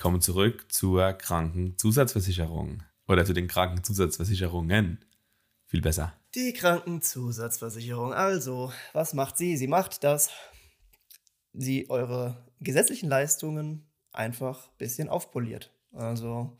Willkommen zurück zur Krankenzusatzversicherung oder zu den Krankenzusatzversicherungen. Viel besser. Die Krankenzusatzversicherung. Also, was macht sie? Sie macht, dass sie eure gesetzlichen Leistungen einfach ein bisschen aufpoliert. Also,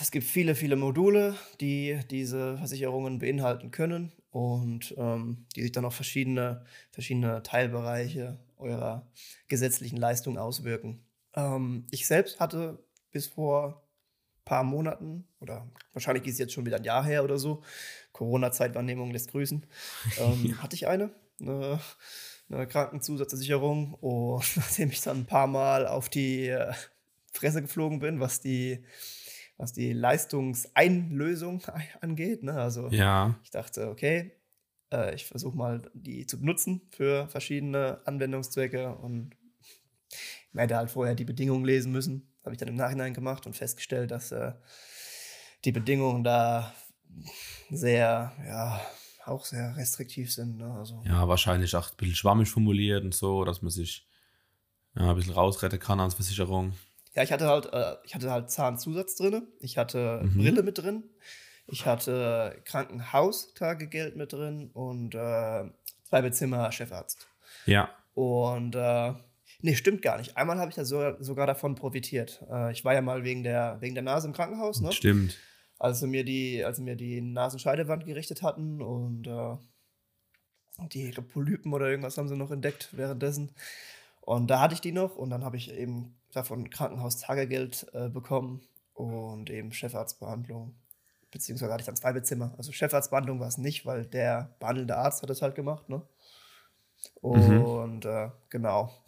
es gibt viele, viele Module, die diese Versicherungen beinhalten können und ähm, die sich dann auf verschiedene, verschiedene Teilbereiche eurer gesetzlichen Leistung auswirken. Ähm, ich selbst hatte bis vor ein paar Monaten, oder wahrscheinlich ist es jetzt schon wieder ein Jahr her oder so, Corona-Zeitwahrnehmung lässt grüßen, ähm, hatte ich eine, eine, eine Krankenzusatzversicherung und nachdem ich dann ein paar Mal auf die äh, Fresse geflogen bin, was die was die Leistungseinlösung angeht. Ne? Also Ja. ich dachte, okay, äh, ich versuche mal die zu benutzen für verschiedene Anwendungszwecke und ich hätte halt vorher die Bedingungen lesen müssen. Habe ich dann im Nachhinein gemacht und festgestellt, dass äh, die Bedingungen da sehr, ja, auch sehr restriktiv sind. Ne? Also, Ja, wahrscheinlich auch ein bisschen schwammig formuliert und so, dass man sich ja, ein bisschen rausretten kann als Versicherung. Ja, ich hatte halt, äh, ich hatte halt Zahnzusatz drin, ich hatte Mhm. Brille mit drin, ich hatte Krankenhaustagegeld mit drin und äh, zwei Bezimmer Chefarzt. Ja, Und äh, nee, stimmt gar nicht. Einmal habe ich da so, sogar davon profitiert. Äh, ich war ja mal wegen der, wegen der Nase im Krankenhaus, ne? stimmt. als sie mir die, als sie mir die Nasenscheidewand gerichtet hatten und äh, die Polypen oder irgendwas haben sie noch entdeckt währenddessen. Und da hatte ich die noch und dann habe ich eben davon Krankenhaustagegeld äh, bekommen und eben Chefarztbehandlung. Beziehungsweise hatte ich dann zwei Bezimmer. Also Chefarztbehandlung war es nicht, weil der behandelnde Arzt hat das halt gemacht, ne? Und äh, genau.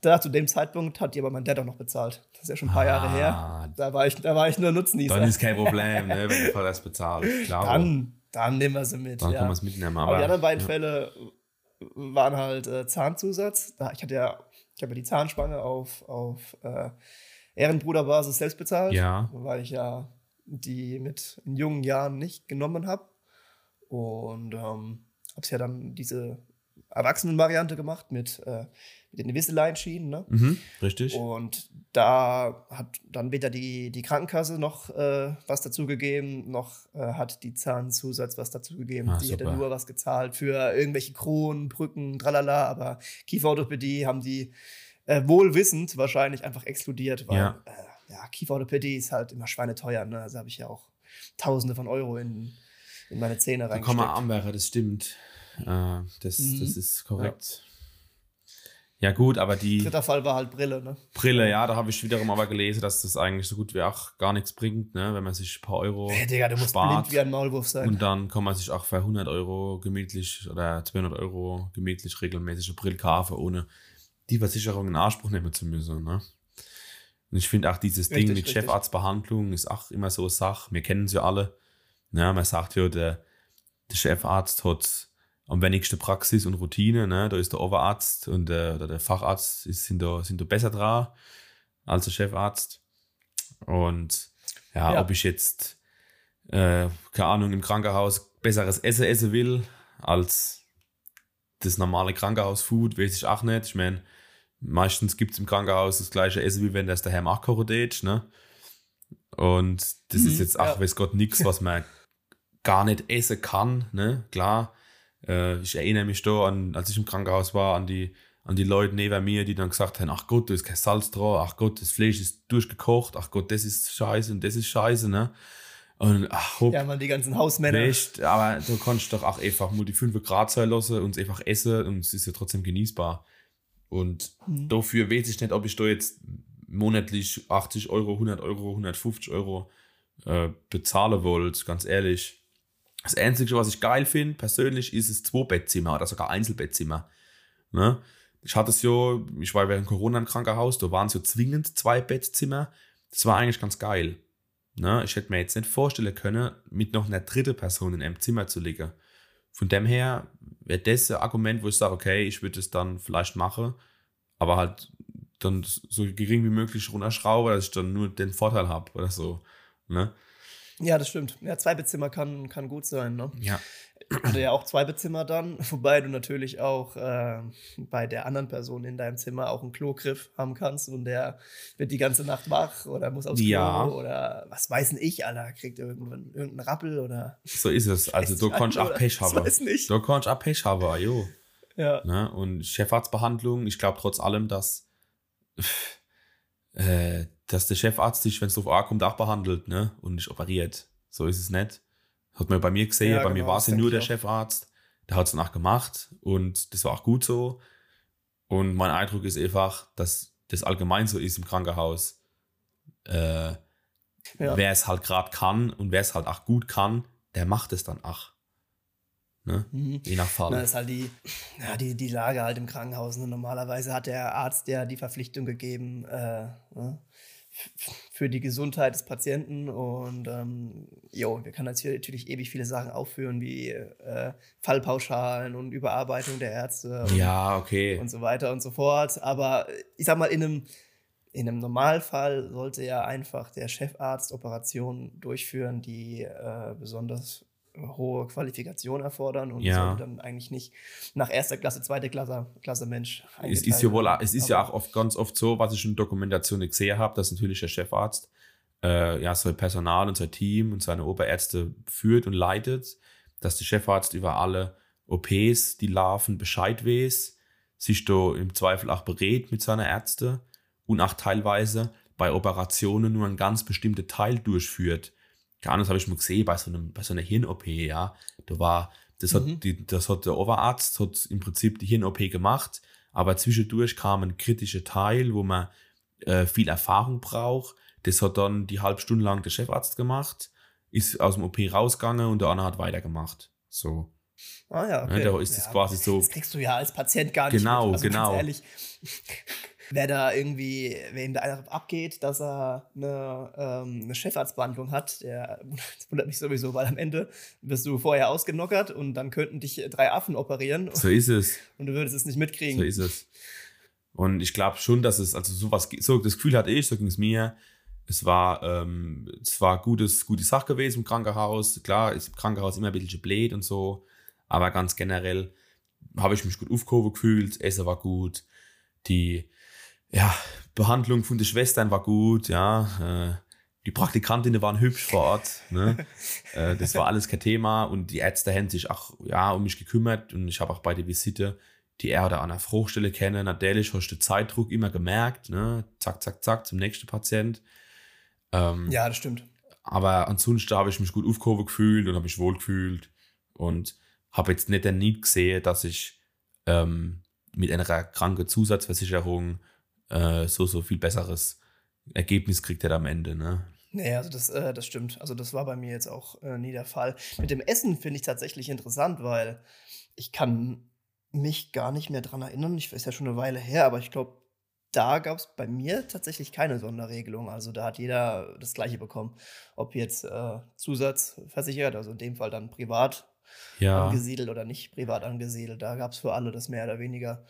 Da zu dem Zeitpunkt hat die aber mein Dad auch noch bezahlt. Das ist ja schon ein paar Jahre Ah, her. Da war ich, da war ich nur Nutznießer. Dann ist kein Problem, ne, wenn Vater das bezahlt. Klar. Dann, dann nehmen wir sie mit. Dann ja. kann man es mitnehmen. Aber, Aber, die anderen beiden ja. Fälle waren halt äh, Zahnzusatz. Da, ich hatte ja, ich habe ja die Zahnspange auf, auf äh, Ehrenbruderbasis selbst bezahlt, Ja. weil ich ja die mit in jungen Jahren nicht genommen habe. Und ähm, habe es ja dann diese Erwachsenenvariante gemacht mit, äh, mit den Invisalign-Schienen. Ne? Mhm, richtig. Und da hat dann weder die, die Krankenkasse noch äh, was dazu gegeben, noch äh, hat die Zahnzusatz was dazu gegeben. Ah, die hätte super. nur was gezahlt für irgendwelche Kronen, Brücken, tralala, aber Kieferorthopädie haben die äh, wohlwissend wahrscheinlich einfach exkludiert, weil Ja. äh, ja, Kieferorthopädie ist halt immer schweineteuer. Ne? Also habe ich ja auch Tausende von Euro in, in meine Zähne Da kann man reingesteckt. anwerfen, das stimmt. Äh, das, Mhm. das ist korrekt. Ja. gut, aber die Dritter Fall war halt Brille. Ne? Brille, ja, da habe ich wiederum aber gelesen, dass das eigentlich so gut wie auch gar nichts bringt, ne, wenn man sich ein paar Euro Hey, Digga, du musst spart. blind wie ein Maulwurf sein. Und dann kann man sich auch für 100 Euro gemütlich oder 200 Euro gemütlich regelmäßig eine Brille kaufen, ohne die Versicherung in Anspruch nehmen zu müssen. Ne? Und ich finde auch dieses Ding Richtig, mit richtig. Chefarztbehandlung ist auch immer so eine Sache. Wir kennen sie ja alle. Ne? Man sagt ja, der, der Chefarzt hat am wenigsten Praxis und Routine. Ne? Da ist der Oberarzt und der, der Facharzt ist, sind, da, sind da besser dran als der Chefarzt. Und ja, Ja. ob ich jetzt äh, keine Ahnung, im Krankenhaus besseres Essen essen will als das normale Krankenhausfood, weiß ich auch nicht. Ich meine, meistens gibt es im Krankenhaus das gleiche Essen, wie wenn das daheim auch kochen tät, ne? Und das Mhm, ist jetzt, ach, ja. weiß Gott, nichts, was man gar nicht essen kann, ne? Klar. Äh, ich erinnere mich da an, als ich im Krankenhaus war, an die, an die Leute neben mir, die dann gesagt haben, ach Gott, da ist kein Salz dran, ach Gott, das Fleisch ist durchgekocht, ach Gott, das ist scheiße und das ist scheiße, ne? Und ach, hopp, Ja, man, die ganzen Hausmänner. Echt, aber du kannst doch auch einfach nur die 5 Grad sein lassen und es einfach essen und es ist ja trotzdem genießbar. Und Mhm. dafür weiß ich nicht, ob ich da jetzt monatlich 80 Euro, 100 Euro, 150 Euro äh, bezahlen wollte, ganz ehrlich. Das Einzige, was ich geil finde, persönlich, ist es Zwei-Bettzimmer oder sogar Einzelbettzimmer. Ne? Ich hatte es ja, ich war während Corona im Krankenhaus, da waren es ja zwingend zwei Bettzimmer. Das war eigentlich ganz geil. Ne? Ich hätte mir jetzt nicht vorstellen können, mit noch einer dritten Person in einem Zimmer zu liegen. Von dem her wäre das ein Argument, wo ich sage, okay, ich würde es dann vielleicht machen, aber halt dann so gering wie möglich runterschrauben, dass ich dann nur den Vorteil habe oder so. Ne? Ja, das stimmt. Ja, zwei Bettzimmer kann, kann gut sein. Ne? Ja. hatte ja auch zwei Bezimmer dann, wobei du natürlich auch äh, bei der anderen Person in deinem Zimmer auch einen Klogriff haben kannst und der wird die ganze Nacht wach oder muss aufs Klo Ja. oder was weiß denn ich, Alter, kriegt irgendwann irgendeinen Rappel oder So ist es. Also, du kannst auch? Pech Ich haben. weiß nicht. Du kannst auch Pech haben, jo. ja. Ne? Und Chefarztbehandlung, ich glaube trotz allem, dass, äh, dass der Chefarzt dich, wenn es drauf ankommt, auch behandelt ne? und nicht operiert. So ist es nicht. Hat man bei mir gesehen, Ja, bei mir genau, war das es ja nur der auch. Chefarzt. Der hat es danach gemacht und das war auch gut so. Und mein Eindruck ist einfach, dass das allgemein so ist im Krankenhaus. Äh, Ja. Wer es halt gerade kann und wer es halt auch gut kann, der macht es dann auch. Ne? Mhm. Je nach Fall. Na, das ist halt die, ja, die, die Lage halt im Krankenhaus. Ne? Normalerweise hat der Arzt ja die Verpflichtung gegeben äh, ne? Für die Gesundheit des Patienten. Und ähm, jo, wir können natürlich ewig viele Sachen aufführen, wie äh, Fallpauschalen und Überarbeitung der Ärzte und, ja, okay. und so weiter und so fort. Aber ich sag mal, in einem, in einem Normalfall sollte ja einfach der Chefarzt Operationen durchführen, die äh, besonders hohe Qualifikation erfordern und Ja. sollte dann eigentlich nicht nach erster Klasse, zweite Klasse, Klasse Mensch. Es ist ja wohl, es ist ja auch oft, ganz oft so, was ich in Dokumentationen gesehen habe, dass natürlich der Chefarzt äh, ja sein Personal und sein Team und seine Oberärzte führt und leitet, dass der Chefarzt über alle OPs, die laufen, Bescheid weiß, sich da im Zweifel auch berät mit seiner Ärzte und auch teilweise bei Operationen nur einen ganz bestimmten Teil durchführt. Gar nicht habe ich mal gesehen bei so, einem, bei so einer Hirn-OP, ja. Da war, das hat, Mhm. die, das hat der Oberarzt hat im Prinzip die Hirn-OP gemacht, aber zwischendurch kam ein kritischer Teil, wo man äh, viel Erfahrung braucht. Das hat dann die halbe Stunde lang der Chefarzt gemacht, ist aus dem OP rausgegangen und der andere hat weitergemacht. So. Ah ja, okay. Ne, da ist es quasi so- Das kriegst du ja als Patient gar nicht Genau, mit. Also genau. Wer da irgendwie, ihm da einer abgeht, dass er eine, ähm, eine Chefarztbehandlung hat, der das wundert mich sowieso, weil am Ende wirst du vorher ausgenockert und dann könnten dich drei Affen operieren So ist es. und du würdest es nicht mitkriegen. So ist es. Und ich glaube schon, dass es, also sowas, so das Gefühl hatte ich, so ging es mir. Es war, ähm, es war gutes, gute Sache gewesen im Krankenhaus. Klar, ist im Krankenhaus immer ein bisschen blöd und so. Aber ganz generell habe ich mich gut aufgehoben gefühlt. Essen war gut. Die, ja, Behandlung von den Schwestern war gut, ja. Äh, die Praktikantinnen waren hübsch vor Ort. Ne? äh, das war alles kein Thema. Und die Ärzte haben sich auch ja, um mich gekümmert. Und ich habe auch bei der Visite die er oder an der Fruchtstelle kennen. Natürlich hast du den Zeitdruck immer gemerkt. Ne? Zack, zack, zack, zum nächsten Patient. Ähm, Ja, das stimmt. aber ansonsten habe ich mich gut aufgehoben gefühlt und habe mich wohl gefühlt und habe jetzt nicht den Need gesehen, dass ich ähm, mit einer kranken Zusatzversicherung äh, so, so viel besseres Ergebnis kriegt er am Ende. Ne? Nee, also das, äh, das stimmt. Also das war bei mir jetzt auch äh, nie der Fall. Mit dem Essen finde ich tatsächlich interessant, weil ich kann mich gar nicht mehr dran erinnern. Ich weiß ja schon eine Weile her, aber ich glaube, da gab es bei mir tatsächlich keine Sonderregelung. Also da hat jeder das Gleiche bekommen. Ob jetzt äh, zusatzversichert, also in dem Fall dann privat Ja, angesiedelt oder nicht privat angesiedelt. Da gab es für alle das mehr oder weniger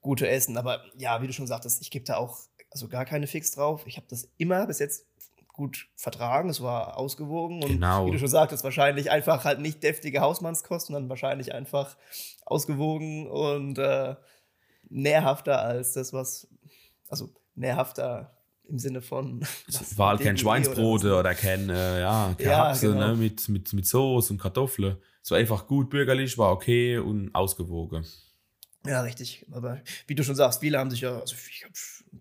gute Essen. Aber ja, wie du schon sagtest, ich gebe da auch also gar keine Fix drauf. Ich habe das immer bis jetzt gut vertragen. Es war ausgewogen und Genau. wie du schon sagtest, wahrscheinlich einfach halt nicht deftige Hausmannskost, sondern wahrscheinlich einfach ausgewogen und äh, nährhafter als das, was, also nährhafter im Sinne von es war halt kein Schweinsbrot oder oder kein, äh, ja, kein Ja, Haxe, genau. ne, mit, mit, mit Soße und Kartoffeln. Es war einfach gut bürgerlich, war okay und ausgewogen. Ja, richtig. Aber wie du schon sagst, viele haben sich ja, also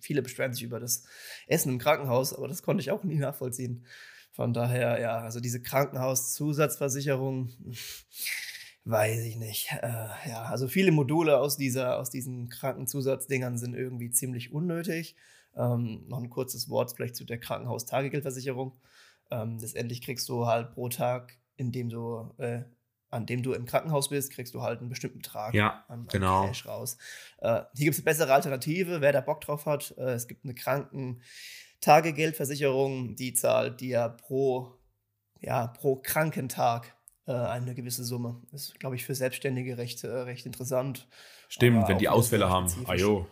viele beschweren sich über das Essen im Krankenhaus, aber das konnte ich auch nie nachvollziehen. Von daher, ja, also diese Krankenhauszusatzversicherung, weiß ich nicht. Äh, ja, also viele Module aus, dieser, aus diesen Krankenzusatzdingern sind irgendwie ziemlich unnötig. Ähm, noch ein kurzes Wort vielleicht zu der Krankenhaustagegeldversicherung. Ähm, letztendlich kriegst du halt pro Tag, in dem du, äh, an dem du im Krankenhaus bist, kriegst du halt einen bestimmten Betrag Ja, an, an genau. Cash raus. Äh, hier gibt es eine bessere Alternative, wer da Bock drauf hat. Äh, es gibt eine Krankentagegeldversicherung, die zahlt dir pro, ja, pro Krankentag äh, eine gewisse Summe. Ist, glaube ich, für Selbstständige recht, äh, recht interessant. Stimmt, wenn die Ausfälle haben. spezifisch. Ah jo,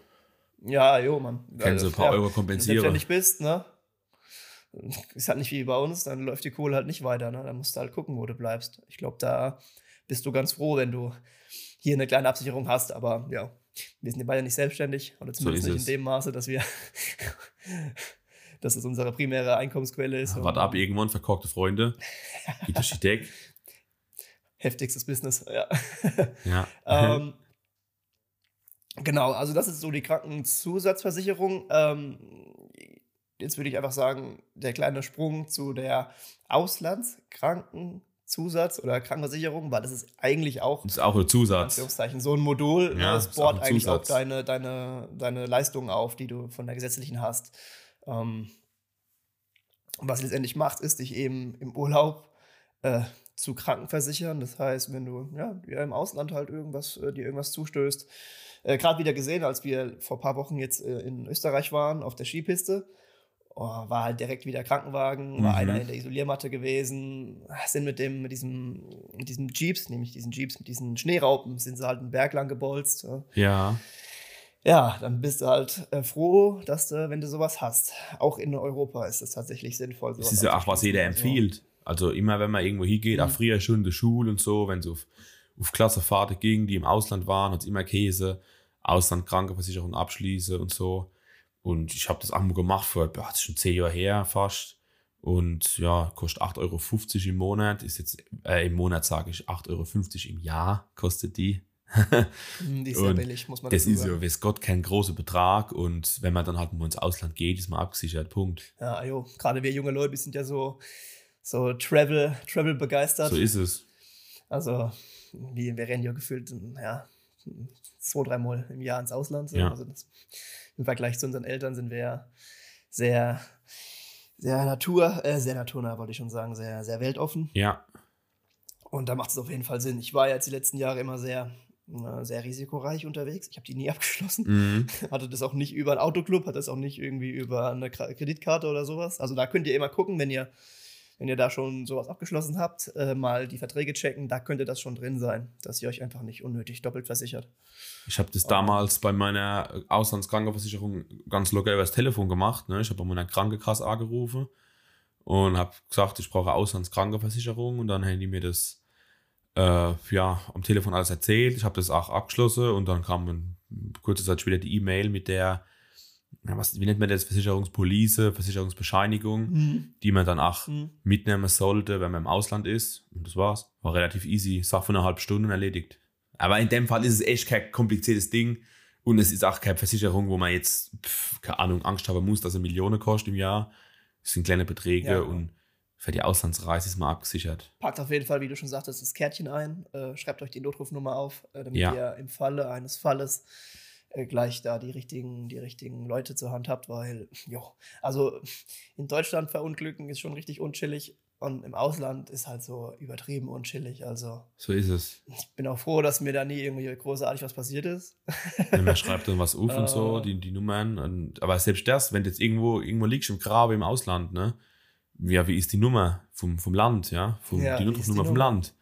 Ja, jo, Mann. können sie ein paar ja, Euro Wenn du kompensieren. selbstständig bist, ne? Ist halt nicht wie bei uns, dann läuft die Kohle halt nicht weiter, ne? Da musst du halt gucken, wo du bleibst. Ich glaube, da bist du ganz froh, wenn du hier eine kleine Absicherung hast. Aber ja, wir sind ja beide nicht selbstständig oder zumindest So nicht in dem Maße, dass wir, dass es unsere primäre Einkommensquelle ist. Wart ab, irgendwann verkorkte Freunde. Geht durch die Deck. Heftigstes Business, ja. Ja. ähm, genau, also das ist so die Krankenzusatzversicherung. Ähm, jetzt würde ich einfach sagen, der kleine Sprung zu der Auslandskrankenzusatz oder Krankenversicherung, weil das ist eigentlich auch Das ist auch ein Zusatz. So ein Modul. Ja, ne, das ist auch bohrt eigentlich auch deine, deine, deine Leistungen auf, die du von der gesetzlichen hast. Ähm, und was letztendlich macht, ist, dich eben im Urlaub äh, zu krankenversichern. Das heißt, wenn du ja, im Ausland halt irgendwas, äh, dir irgendwas zustößt. Äh, Gerade wieder gesehen, als wir vor ein paar Wochen jetzt äh, in Österreich waren, auf der Skipiste. Oh, war halt direkt wieder Krankenwagen, war Mhm. einer in der Isoliermatte gewesen, sind mit dem, mit diesem, mit diesem Jeeps, nämlich diesen Jeeps, mit diesen Schneeraupen, sind sie halt einen Berg lang gebolzt. ja. Ja. Dann bist du halt äh, froh, dass du, wenn du sowas hast. Auch in Europa ist es tatsächlich sinnvoll. Das ist ja auch, was jeder empfiehlt. Also immer, wenn man irgendwo hingeht, auch Mhm. früher schon in der Schule und so, wenn es auf, auf Klassenfahrten ging, die im Ausland waren, hat es immer Käse, Ausland Krankenversicherung abschließen und so. Und ich habe das auch mal gemacht vor, boah, das ist schon zehn Jahre her fast. Und ja, kostet 8,50 Euro im Monat. Ist jetzt, äh, im Monat sage ich 8,50 Euro im Jahr kostet die. Die ist sehr Und billig, muss man Das ist ja, weiß Gott, kein großer Betrag. Und wenn man dann halt mal ins Ausland geht, ist man abgesichert. Punkt. Ja, jo, gerade wir junge Leute, wir sind ja so, so Travel, Travel begeistert. So ist es. Also, wir, wir rennen ja gefühlt, ja, zwei, dreimal im Jahr ins Ausland. So. Ja. Also das, Im Vergleich zu unseren Eltern sind wir ja sehr, sehr Natur, äh, sehr naturnah, wollte ich schon sagen, sehr, sehr weltoffen. Ja, Und da macht es auf jeden Fall Sinn. Ich war jetzt die letzten Jahre immer sehr, äh, sehr risikoreich unterwegs. Ich habe die nie abgeschlossen. mhm. Hatte das auch nicht über einen Autoclub, hatte das auch nicht irgendwie über eine Kreditkarte oder sowas. Also da könnt ihr immer gucken, wenn ihr, wenn ihr da schon sowas abgeschlossen habt, äh, mal die Verträge checken. Da könnte das schon drin sein, dass ihr euch einfach nicht unnötig doppelt versichert. Ich habe das damals bei meiner Auslandskrankenversicherung ganz locker über das Telefon gemacht. Ne? Ich habe bei meiner Krankenkasse angerufen und habe gesagt, ich brauche Auslandskrankenversicherung und dann haben die mir das äh, ja, am Telefon alles erzählt. Ich habe das auch abgeschlossen und dann kam kurze Zeit später die E-Mail mit der, ja, was, wie nennt man das, Versicherungspolice, Versicherungsbescheinigung, die man dann auch Mhm. mitnehmen sollte, wenn man im Ausland ist. Und das war's. War relativ easy. Sache von einer halben Stunde erledigt. Aber in dem Fall ist es echt kein kompliziertes Ding. Und es ist auch keine Versicherung, wo man jetzt, pf, keine Ahnung, Angst haben muss, dass er Millionen kostet im Jahr. Das sind kleine Beträge Ja. und für die Auslandsreise ist man abgesichert. Packt auf jeden Fall, wie du schon sagtest, das Kärtchen ein. Äh, schreibt euch die Notrufnummer auf, äh, damit Ja. ihr im Falle eines Falles gleich da die richtigen, die richtigen Leute zur Hand habt, weil, jo, also in Deutschland verunglücken ist schon richtig unchillig und im Ausland ist halt so übertrieben unchillig. Also So ist es. ich bin auch froh, dass mir da nie irgendwie großartig was passiert ist. Wenn man schreibt dann was auf und so, Äh. die, die Nummern. Und, aber selbst das, wenn du jetzt irgendwo, irgendwo liegst im Grabe im Ausland, ne? Ja, wie ist die Nummer vom, vom Land, ja? Vom, Ja, die Notrufnummer vom? Land.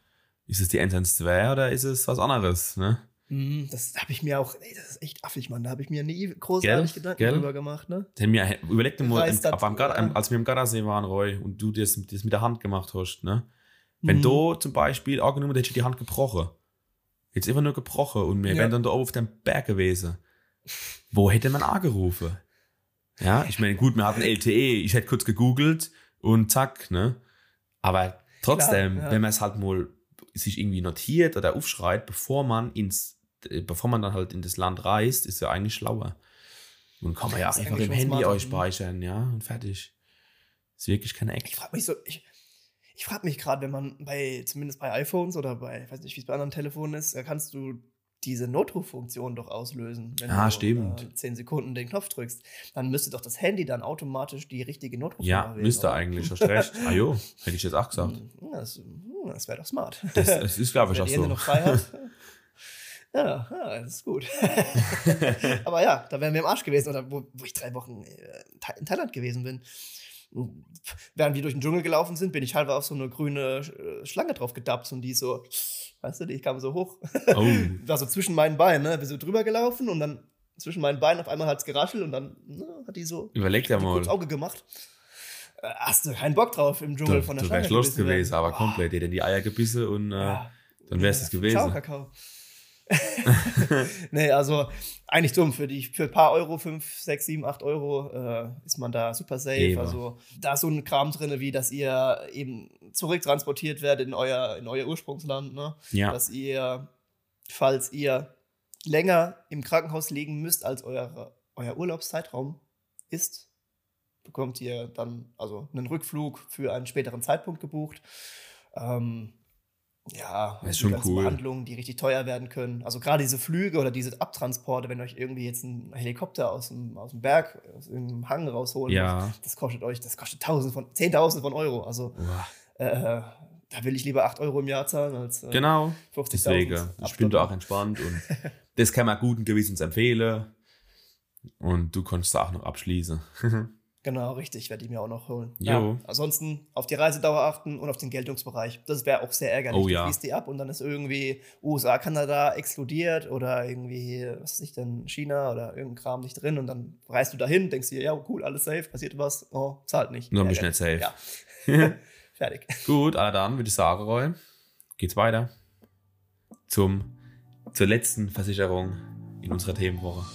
Ist es die 112 oder ist es was anderes, ne? Mhm, das habe ich mir auch, ey, das ist echt affig, Mann. Da habe ich mir nie großartig Gell? Gedanken Gell? drüber gemacht, ne? Mir, überleg dir mal, im, ja. als wir im Gardasee waren, Roy, und du das, das mit der Hand gemacht hast, ne? Wenn Mhm. du zum Beispiel angenommen, hättest du die Hand gebrochen. Jetzt einfach nur gebrochen und wir Ja. wären dann da oben auf dem Berg gewesen. Wo hätte man angerufen? Ja, ich meine, gut, wir hatten LTE, ich hätte kurz gegoogelt und zack, ne? Aber trotzdem, Klar, ja. wenn man es halt mal sich irgendwie notiert oder aufschreibt, bevor man ins, äh, bevor man dann halt in das Land reist, ist ja eigentlich schlauer. Und kann man ja einfach im Handy euch speichern, ja, und fertig. Ist wirklich keine Ich Act. frage mich so, ich, ich frage mich gerade, wenn man bei, zumindest bei iPhones oder bei, ich weiß nicht, wie es bei anderen Telefonen ist, da kannst du diese Notruffunktion doch auslösen. Wenn Ah, du stimmt. Äh, 10 Sekunden den Knopf drückst. Dann müsste doch das Handy dann automatisch die richtige Notrufnummer Ja, wählen, müsste oder? eigentlich, hast recht. Ah jo, hätte ich jetzt auch gesagt. Hm, Das, hm, das wäre doch smart. Das, das ist, glaube ich, auch so. noch frei hat. Ja, ja, das ist gut. Aber ja, da wären wir im Arsch gewesen. Oder wo, wo ich drei Wochen äh, in Thailand gewesen bin. Während wir durch den Dschungel gelaufen sind, bin ich halber auf so eine grüne äh, Schlange drauf gedappt und die so, weißt du, die kam so hoch. Oh, War so zwischen meinen Beinen, ne? Bin so drüber gelaufen und dann zwischen meinen Beinen auf einmal hat es geraschelt und dann ne, hat die so überleg dir die kurz mal. Auge gemacht. Äh, Hast du keinen Bock drauf im Dschungel Du, von der du Schlange wärst los gebissen gewesen, werden? aber Boah. komplett. Hat in die Eier gebissen und äh, Ja. Dann wäre es das gewesen. Ciao, Kakao. nee, also eigentlich dumm. Für, die, für ein paar Euro, 5, 6, 7, 8 Euro, äh, ist man da super safe. Eben. Also da ist so ein Kram drin, wie dass ihr eben zurücktransportiert werdet in euer, in euer Ursprungsland. Ne? Ja. Dass ihr, falls ihr länger im Krankenhaus liegen müsst, als euer, euer Urlaubszeitraum ist, bekommt ihr dann also einen Rückflug für einen späteren Zeitpunkt gebucht. Ähm, ja, Das ist schon cool. Behandlungen, die richtig teuer werden können. Also gerade diese Flüge oder diese Abtransporte, wenn euch irgendwie jetzt ein Helikopter aus dem, aus dem Berg, aus dem Hang rausholen Ja. muss, das kostet euch, das kostet Tausend von, Zehntausende von Euro. Also äh, da will ich lieber 8 Euro im Jahr zahlen als äh, Genau. 50.000 Deswegen, ich bin da auch entspannt und das kann man guten Gewissens empfehlen. Und du konntest auch noch abschließen. Genau, richtig, werde ich mir auch noch holen. Jo. Ansonsten auf die Reisedauer achten und auf den Geltungsbereich. Das wäre auch sehr ärgerlich. Oh Du ja. schließt die ab und dann ist irgendwie USA, Kanada exkludiert oder irgendwie, was weiß ich denn, China oder irgendein Kram nicht drin und dann reist du dahin, denkst dir, ja, cool, alles safe, passiert was, oh, zahlt nicht. Nur ein bisschen nicht Ja. Fertig. Gut, aber dann würde ich sagen, Roy, geht's weiter zum, zur letzten Versicherung in unserer Themenwoche.